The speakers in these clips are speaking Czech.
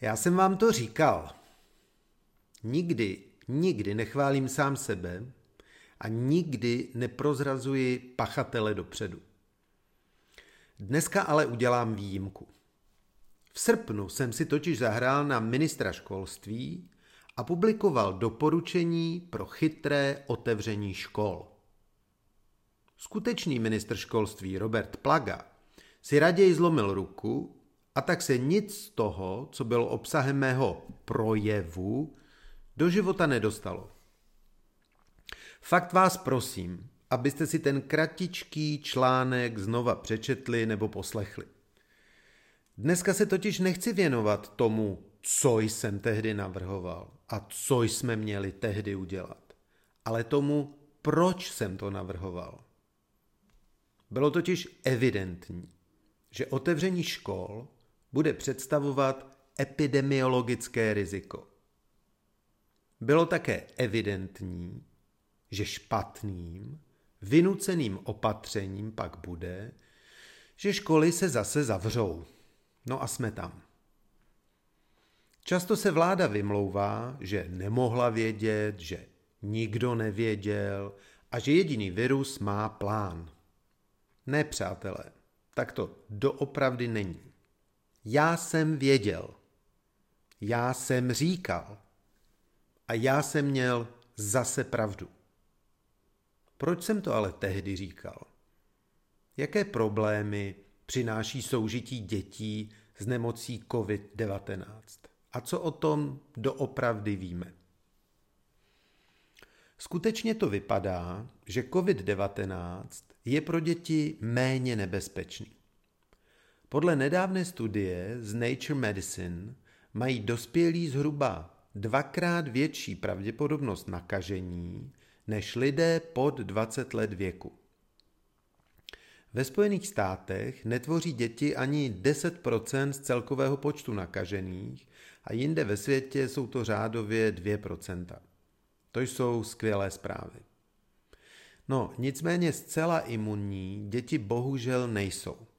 Já jsem vám to říkal. Nikdy, nikdy nechválím sám sebe a nikdy neprozrazuji pachatele dopředu. Dneska ale udělám výjimku. V srpnu jsem si totiž zahrál na ministra školství a publikoval doporučení pro chytré otevření škol. Skutečný ministr školství Robert Plaga si raději zlomil ruku a tak se nic z toho, co bylo obsahem mého projevu, do života nedostalo. Fakt vás prosím, abyste si ten kratičký článek znova přečetli nebo poslechli. Dneska se totiž nechci věnovat tomu, co jsem tehdy navrhoval a co jsme měli tehdy udělat, ale tomu, proč jsem to navrhoval. Bylo totiž evidentní, že otevření škol bude představovat epidemiologické riziko. Bylo také evidentní, že špatným, vynuceným opatřením pak bude, že školy se zase zavřou. No a jsme tam. Často se vláda vymlouvá, že nemohla vědět, že nikdo nevěděl a že jediný virus má plán. Ne, přátelé, tak to doopravdy není. Já jsem věděl. Já jsem říkal. A já jsem měl zase pravdu. Proč jsem to ale tehdy říkal? Jaké problémy přináší soužití dětí s nemocí COVID-19? A co o tom doopravdy víme? Skutečně to vypadá, že COVID-19 je pro děti méně nebezpečný. Podle nedávné studie z Nature Medicine mají dospělí zhruba dvakrát větší pravděpodobnost nakažení než lidé pod 20 let věku. Ve Spojených státech netvoří děti ani 10% z celkového počtu nakažených a jinde ve světě jsou to řádově 2% To jsou skvělé zprávy. No, nicméně zcela imunní děti bohužel nejsou.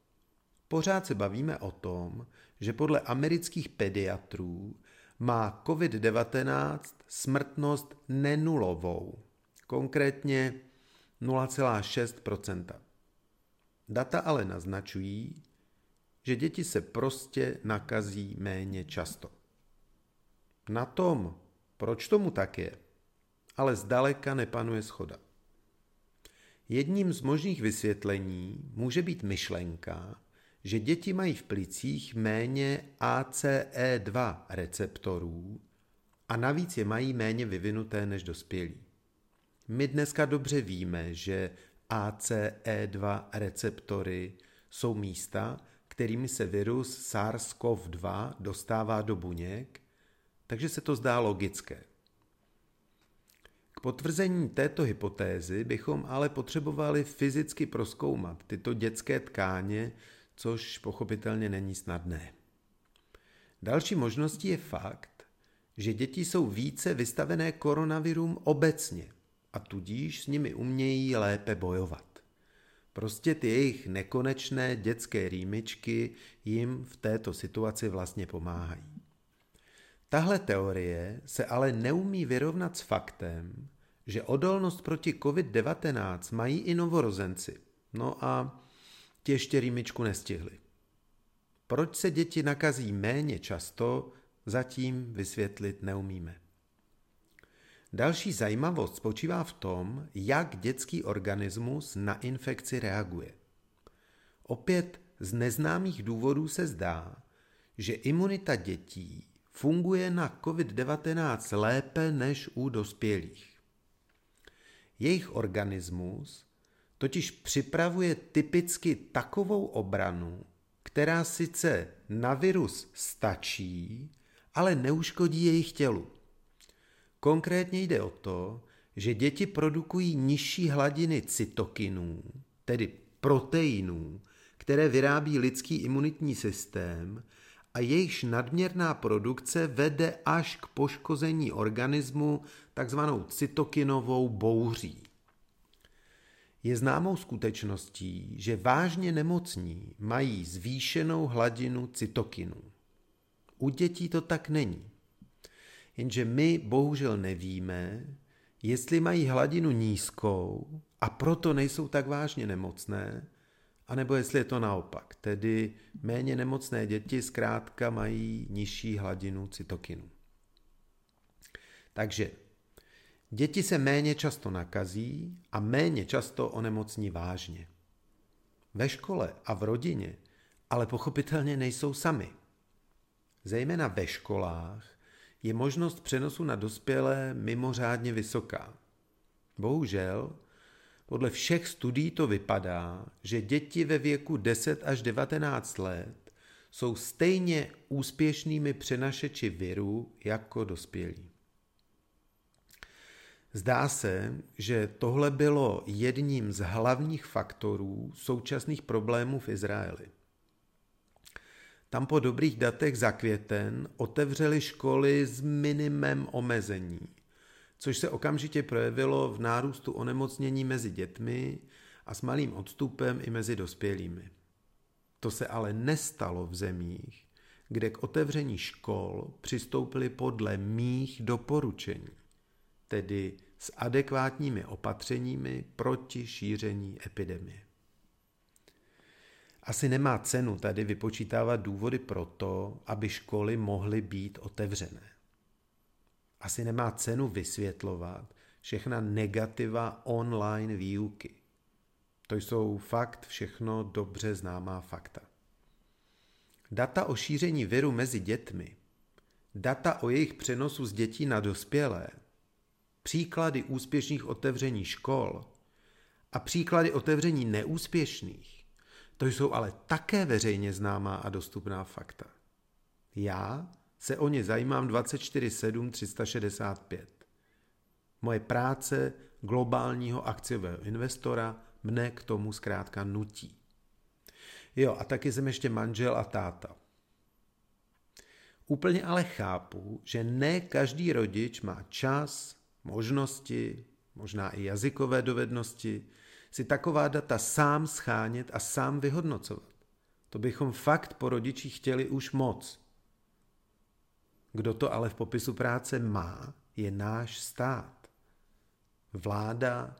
Pořád se bavíme o tom, že podle amerických pediatrů má COVID-19 smrtnost nenulovou, konkrétně 0,6% Data ale naznačují, že děti se prostě nakazí méně často. Na tom, proč tomu tak je, ale zdaleka nepanuje schoda. Jedním z možných vysvětlení může být myšlenka, že děti mají v plicích méně ACE2 receptorů a navíc je mají méně vyvinuté než dospělí. My dneska dobře víme, že ACE2 receptory jsou místa, kterými se virus SARS-CoV-2 dostává do buněk, takže se to zdá logické. K potvrzení této hypotézy bychom ale potřebovali fyzicky proskoumat tyto dětské tkáně což pochopitelně není snadné. Další možností je fakt, že děti jsou více vystavené koronavirům obecně a tudíž s nimi umějí lépe bojovat. Prostě ty jejich nekonečné dětské rýmičky jim v této situaci vlastně pomáhají. Tahle teorie se ale neumí vyrovnat s faktem, že odolnost proti COVID-19 mají i novorozenci. No a ti ještě rýmičku nestihli. Proč se děti nakazí méně často, zatím vysvětlit neumíme. Další zajímavost spočívá v tom, jak dětský organismus na infekci reaguje. Opět z neznámých důvodů se zdá, že imunita dětí funguje na COVID-19 lépe než u dospělých. Jejich organismus totiž připravuje typicky takovou obranu, která sice na virus stačí, ale neuškodí jejich tělu. Konkrétně jde o to, že děti produkují nižší hladiny cytokinů, tedy proteinů, které vyrábí lidský imunitní systém a jejichž nadměrná produkce vede až k poškození organismu takzvanou cytokinovou bouří. Je známou skutečností, že vážně nemocní mají zvýšenou hladinu cytokinů. U dětí to tak není. Jenže my bohužel nevíme, jestli mají hladinu nízkou a proto nejsou tak vážně nemocné, anebo jestli je to naopak, tedy méně nemocné děti zkrátka mají nižší hladinu cytokinu. Takže děti se méně často nakazí a méně často onemocní vážně. Ve škole a v rodině ale pochopitelně nejsou sami. Zejména ve školách je možnost přenosu na dospělé mimořádně vysoká. Bohužel, podle všech studií to vypadá, že děti ve věku 10 až 19 let jsou stejně úspěšnými přenašeči viru jako dospělí. Zdá se, že tohle bylo jedním z hlavních faktorů současných problémů v Izraeli. Tam po dobrých datech za květen otevřeli školy s minimem omezení, což se okamžitě projevilo v nárůstu onemocnění mezi dětmi a s malým odstupem i mezi dospělými. To se ale nestalo v zemích, kde k otevření škol přistoupili podle mých doporučení, tedy s adekvátními opatřeními proti šíření epidemie. Asi nemá cenu tady vypočítávat důvody pro to, aby školy mohly být otevřené. Asi nemá cenu vysvětlovat všechna negativa online výuky. To jsou fakt všechno dobře známá fakta. Data o šíření viru mezi dětmi, data o jejich přenosu z dětí na dospělé, příklady úspěšných otevření škol a příklady otevření neúspěšných to jsou ale také veřejně známá a dostupná fakta. Já se o ně zajímám 24-7 365. Moje práce globálního akciového investora mne k tomu zkrátka nutí. Jo, a taky jsem ještě manžel a táta. Úplně ale chápu, že ne každý rodič má čas, možnosti, možná i jazykové dovednosti, si taková data sám schánět a sám vyhodnocovat. To bychom fakt po rodiči chtěli už moc. Kdo to ale v popisu práce má, je náš stát. Vláda,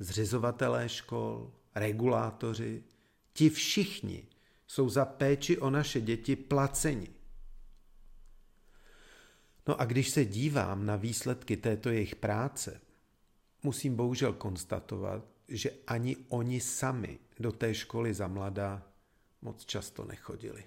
zřizovatelé škol, regulátoři, ti všichni jsou za péči o naše děti placeni. No a když se dívám na výsledky této jejich práce, musím bohužel konstatovat, že ani oni sami do té školy za mladá moc často nechodili.